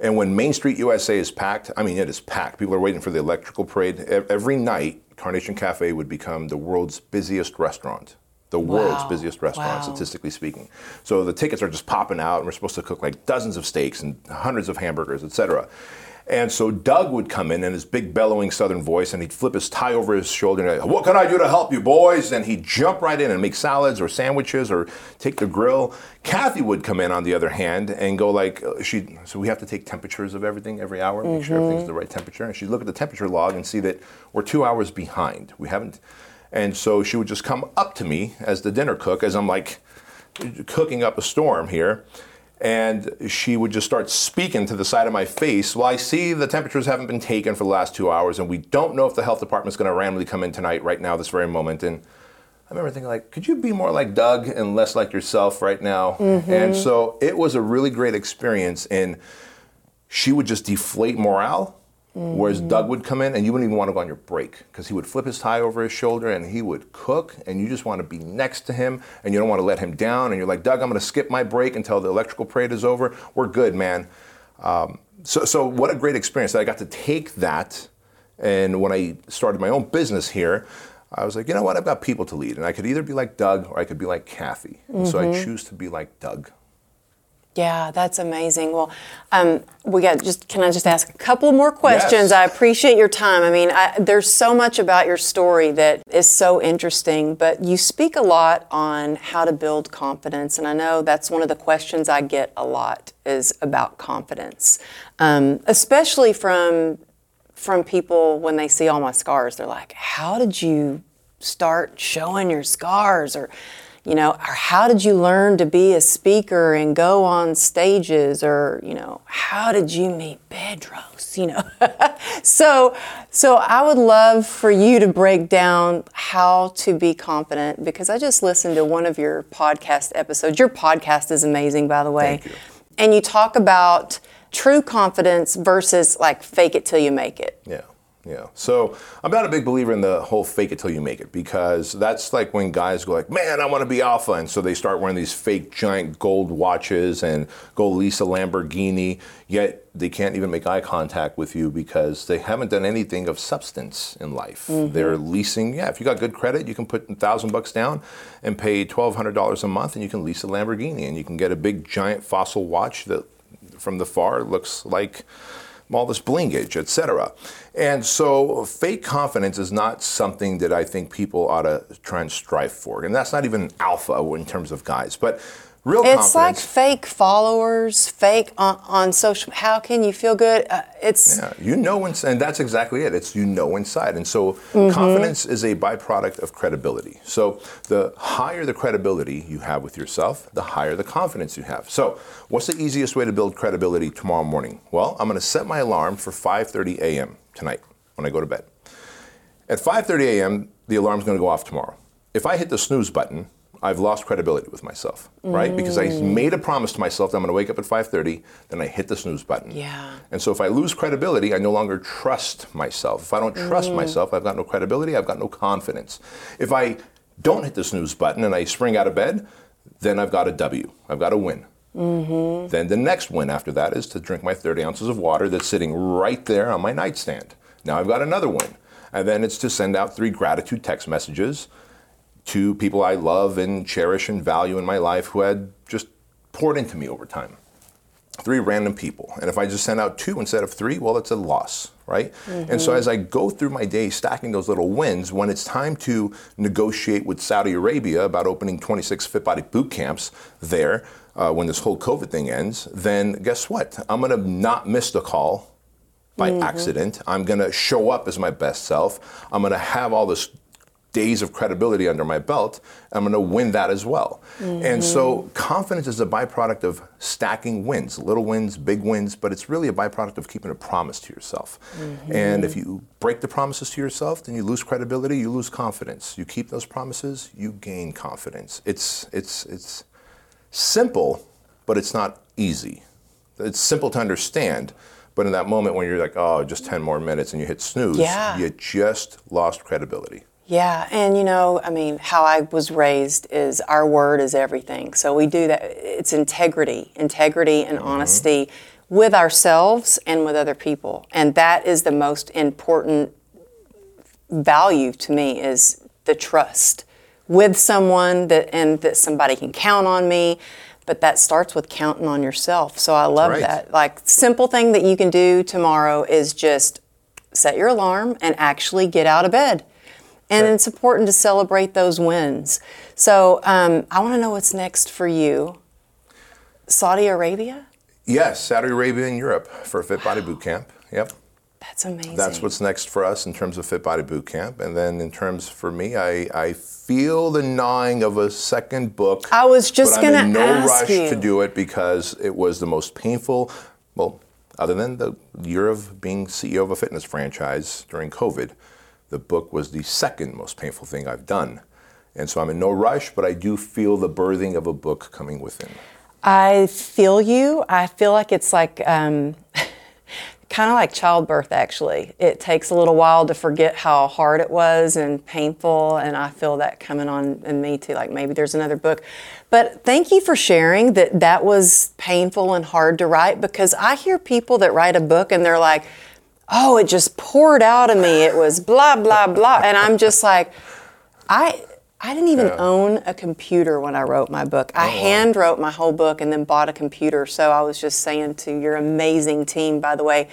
And when Main Street USA is packed, I mean, it is packed. People are waiting for the electrical parade. Every night, Carnation Cafe would become the world's busiest restaurant. The world's Wow. busiest restaurant, Wow. statistically speaking. So the tickets are just popping out, and we're supposed to cook like dozens of steaks and hundreds of hamburgers, et cetera. And so Doug would come in in his big bellowing southern voice and he'd flip his tie over his shoulder and he'd, what can I do to help you boys? And he'd jump right in and make salads or sandwiches or take the grill. Kathy would come in on the other hand and go like, uh, she, so we have to take temperatures of everything every hour, make sure everything's the right temperature. And she'd look at the temperature log and see that we're two hours behind. We haven't, and so she would just come up to me as the dinner cook as I'm like cooking up a storm here. And she would just start speaking to the side of my face. Well, I see the temperatures haven't been taken for the last two hours, and we don't know if the health department's going to randomly come in tonight, right now, this very moment. And I remember thinking, like, could you be more like Doug and less like yourself right now? Mm-hmm. And so it was a really great experience. And she would just deflate morale. Whereas Doug would come in and you wouldn't even want to go on your break because he would flip his tie over his shoulder and he would cook and you just want to be next to him and you don't want to let him down and you're like, Doug, I'm going to skip my break until the electrical parade is over. We're good, man. Um, so, so what a great experience that I got to take that and when I started my own business here, I was like, you know what? I've got people to lead and I could either be like Doug or I could be like Kathy. And So I choose to be like Doug. Yeah, that's amazing. Well, um, we got just. Can I just ask a couple more questions? Yes. I appreciate your time. I mean, I, there's so much about your story that is so interesting, but you speak a lot on how to build confidence, and I know that's one of the questions I get a lot is about confidence, um, especially from from people when they see all my scars. They're like, "How did you start showing your scars?" or you know, or how did you learn to be a speaker and go on stages? Or, you know, how did you meet Bedros? You know, so so I would love for you to break down how to be confident because I just listened to one of your podcast episodes. Your podcast is amazing, by the way, you. and you talk about true confidence versus like fake it till you make it. Yeah, yeah. So I'm not a big believer in the whole fake it till you make it because that's like when guys go like, man, I want to be alpha, and so they start wearing these fake giant gold watches and go lease a Lamborghini, yet they can't even make eye contact with you because they haven't done anything of substance in life. Mm-hmm. They're leasing. Yeah, if you got good credit, you can put a thousand bucks down and pay twelve hundred dollars a month, and you can lease a Lamborghini, and you can get a big giant fossil watch that from the far looks like all this blingage, etc. And so fake confidence is not something that I think people ought to try and strive for. And that's not even alpha in terms of guys. But real It's like fake followers, fake on, on social. How can you feel good? Uh, it's Yeah, you know, and that's exactly it. It's you know inside. And so Mm-hmm. confidence is a byproduct of credibility. So the higher the credibility you have with yourself, the higher the confidence you have. So what's the easiest way to build credibility tomorrow morning? Well, I'm going to set my alarm for 5:30 a.m. tonight when I go to bed. At 5:30 a.m., the alarm's going to go off tomorrow. If I hit the snooze button, I've lost credibility with myself, right? Because I Mm. made a promise to myself that I'm going to wake up at 5:30, then I hit the snooze button. Yeah. And so if I lose credibility, I no longer trust myself. If I don't trust myself, I've got no credibility, I've got no confidence. If I don't hit the snooze button and I spring out of bed, then I've got a W. I've got a win. Then the next win after that is to drink my 30 ounces of water that's sitting right there on my nightstand. Now I've got another win. And then it's to send out three gratitude text messages to people I love and cherish and value in my life who had just poured into me over time. Three random people. And if I just send out two instead of three, well, it's a loss, right? And so as I go through my day stacking those little wins, when it's time to negotiate with Saudi Arabia about opening 26 fit body boot camps there uh, when this whole COVID thing ends, then guess what? I'm going to not miss the call by accident. I'm going to show up as my best self. I'm going to have all this days of credibility under my belt. I'm going to win that as well. And so mm-hmm. confidence is a byproduct of stacking wins, little wins, big wins, but it's really a byproduct of keeping a promise to yourself. Mm-hmm. And if you break the promises to yourself, then you lose credibility, you lose confidence. You keep those promises, you gain confidence. It's it's it's simple, but it's not easy. It's simple to understand, but in that moment when you're like, oh, just 10 more minutes and you hit snooze, Yeah. you just lost credibility. Yeah, and you know, I mean, how I was raised is our word is everything. So we do that. It's integrity, integrity, and mm-hmm. honesty. with ourselves and with other people. And that is the most important value to me is the trust with someone that and that somebody can count on me but that starts with counting on yourself so i love right. that like simple thing that you can do tomorrow is just set your alarm and actually get out of bed and Right. it's important to celebrate those wins so um, i want to know what's next for you saudi arabia Yes, Saudi Arabia and Europe for Fit Body Boot Camp. Yep. that's amazing That's what's next for us in terms of Fit Body Boot Camp. And then in terms for me, I, I feel the gnawing of a second book. I was just gonna in no ask rush you. to do it because it was the most painful, well, other than the year of being CEO of a fitness franchise during COVID, the book was the second most painful thing I've done. And so I'm in no rush, but I do feel the birthing of a book coming within. I feel you. I feel like it's like um, kind of like childbirth, actually. It takes a little while to forget how hard it was and painful, and I feel that coming on in me too. Like maybe there's another book. But thank you for sharing that that was painful and hard to write because I hear people that write a book and they're like, oh, it just poured out of me. It was blah, blah, blah. And I'm just like, I I didn't even Yeah. own a computer when I wrote my book. I oh, hand wrote my whole book and then bought a computer. So I was just saying to your amazing team, by the way,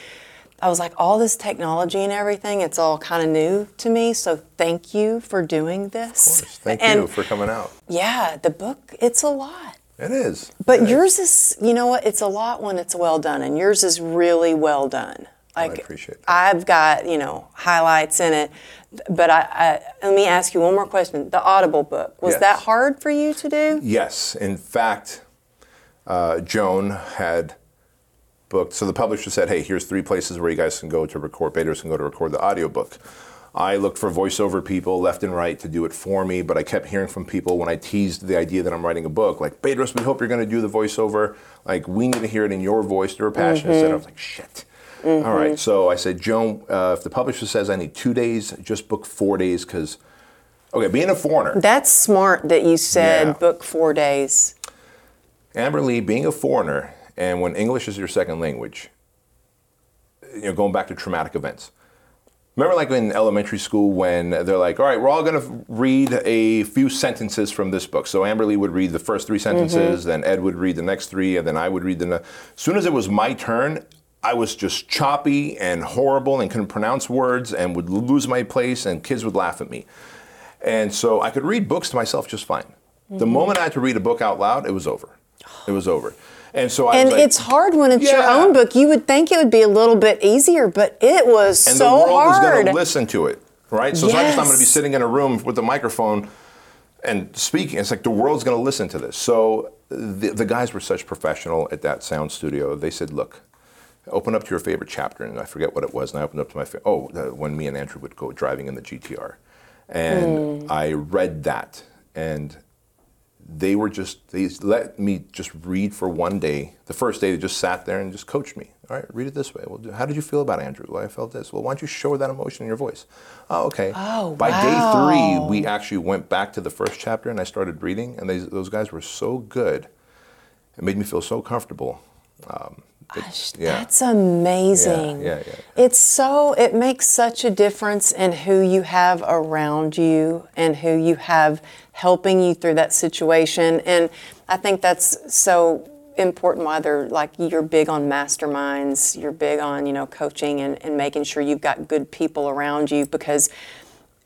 I was like, all this technology and everything, it's all kind of new to me. So thank you for doing this. Of course. Thank and you for coming out. yeah, the book, it's a lot. It is. But It is. yours is, you know what? It's a lot when it's well done, and yours is really well done. Like appreciate that. I've got you know highlights in it, but I, I let me ask you one more question. The Audible book was Yes. that hard for you to do? Yes, in fact, uh, Joan had booked. So the publisher said, "Hey, here's three places where you guys can go to record. Bedros can go to record the audiobook." I looked for voiceover people left and right to do it for me, but I kept hearing from people when I teased the idea that I'm writing a book, like, Bedros, we hope you're going to do the voiceover. Like, we need to hear it in your voice. They're passionate. And I was like, shit. All right. So I said, Joan, uh, if the publisher says I need two days, just book four days because, okay, being a foreigner, That's smart that you said Yeah. book four days. Amberly, being a foreigner, and when English is your second language, you know, going back to traumatic events. Remember, like in elementary school, when they're like, "All right, we're all going to read a few sentences from this book." So Amberly would read the first three sentences, then Ed would read the next three, and then I would read the. Ne- as soon as it was my turn, I was just choppy and horrible and couldn't pronounce words and would lose my place, and kids would laugh at me. And so I could read books to myself just fine. The mm-hmm. moment I had to read a book out loud, it was over. It was over. And so I And like, it's hard when it's your own book. You would think it would be a little bit easier, but it was so hard. and so the world is hard. going to listen to it, right? So it's not just I'm going to be sitting in a room with a microphone and speaking. It's like the world's going to listen to this. So the, the guys were such professional at that sound studio. They said, "Look, open up to your favorite chapter," and I forget what it was. And I opened up to my fa- oh, the, when me and Andrew would go driving in the GTR, and Hmm. I read that, and they were just they let me just read for one day. The first day they just sat there and just coached me. All right, read it this way. Well, how did you feel about Andrew? Well, I felt this. Well, why don't you show that emotion in your voice? Oh, okay. Oh, By wow. day three, we actually went back to the first chapter and I started reading, and they, those guys were so good. It made me feel so comfortable. Um, Gosh, yeah. That's amazing. Yeah, yeah, yeah. It's so, it makes such a difference in who you have around you and who you have helping you through that situation. And I think that's so important why they're like you're big on masterminds, you're big on, you know, coaching and, and making sure you've got good people around you because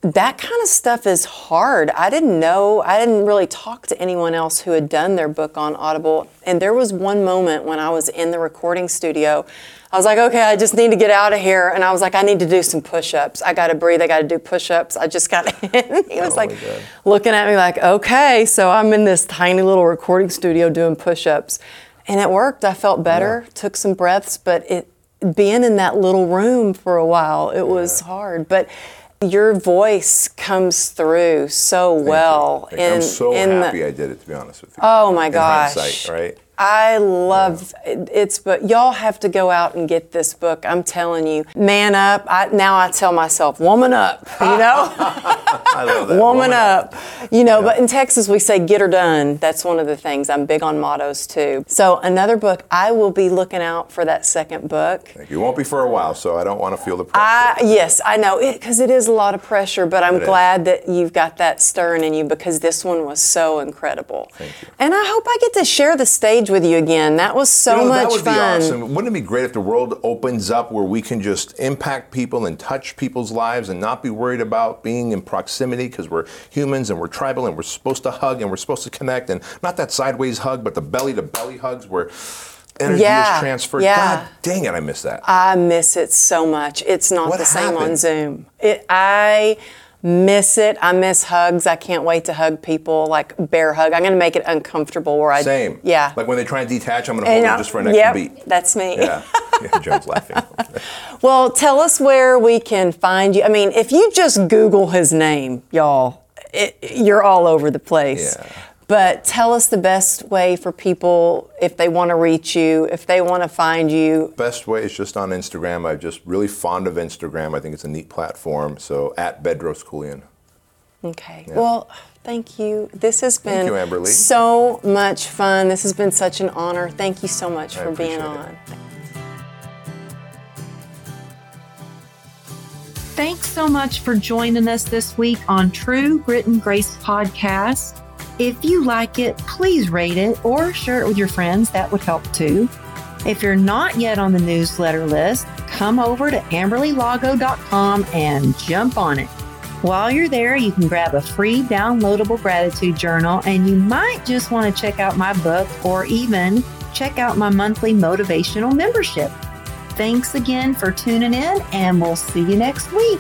that kind of stuff is hard. I didn't know, I didn't really talk to anyone else who had done their book on Audible. And there was one moment when I was in the recording studio. I was like, okay, I just need to get out of here. And I was like, I need to do some push ups. I got to breathe. I got to do push ups. I just got in. he was Oh, like looking at me like, okay. So I'm in this tiny little recording studio doing push ups. And it worked. I felt better, took some breaths, but it, being in that little room for a while, it was hard. But your voice comes through so well. Thank you. I'm in- so in the- happy I did it, to be honest with you. Oh my In gosh. hindsight, right? I love it- it's but y'all have to go out and get this book. I'm telling you, man up. I, now I tell myself, woman up. You know, I love that. woman up. You know, but in Texas we say get her done. That's one of the things. I'm big on mottos too. So another book. I will be looking out for that second book. You won't be for a while, so I don't want to feel the pressure. I, yes, I know because it is a lot of pressure, but I'm It is. glad that you've got that stirring in you because this one was so incredible. Thank you. And I hope I get to share the stage with you again. That was so You know, much that would fun. be awesome. Wouldn't it be great if the world opens up where we can just impact people and touch people's lives and not be worried about being in proximity because we're humans and we're tribal and we're supposed to hug and we're supposed to connect and not that sideways hug, but the belly to belly hugs where energy Yeah, is transferred. yeah. God dang it, I miss that. I miss it so much. It's not What the same on happened? Zoom. It, I miss it. I miss hugs. I can't wait to hug people, like bear hug. I'm going to make it uncomfortable where I Same. Yeah. Like when they try and detach, I'm going to hold them just for an extra yep, beat. That's me. Yeah. yeah, Joe's laughing. Well, tell us where we can find you. I mean, if you just Google his name, y'all, it, you're all over the place. Yeah. But tell us the best way for people if they want to reach you, if they want to find you. Best way is just on Instagram. I'm just really fond of Instagram. I think it's a neat platform. So at Bedros Keuilian. Okay. Well, thank you. This has been you, Amberly. so much fun. This has been such an honor. Thank you so much I for being appreciate it. on. Thanks so much for joining us this week on True Grit and Grace podcast. If you like it, please rate it or share it with your friends. That would help too. If you're not yet on the newsletter list, come over to amberlylago.com and jump on it. While you're there, you can grab a free downloadable gratitude journal and you might just want to check out my book or even check out my monthly motivational membership. Thanks again for tuning in, and we'll see you next week.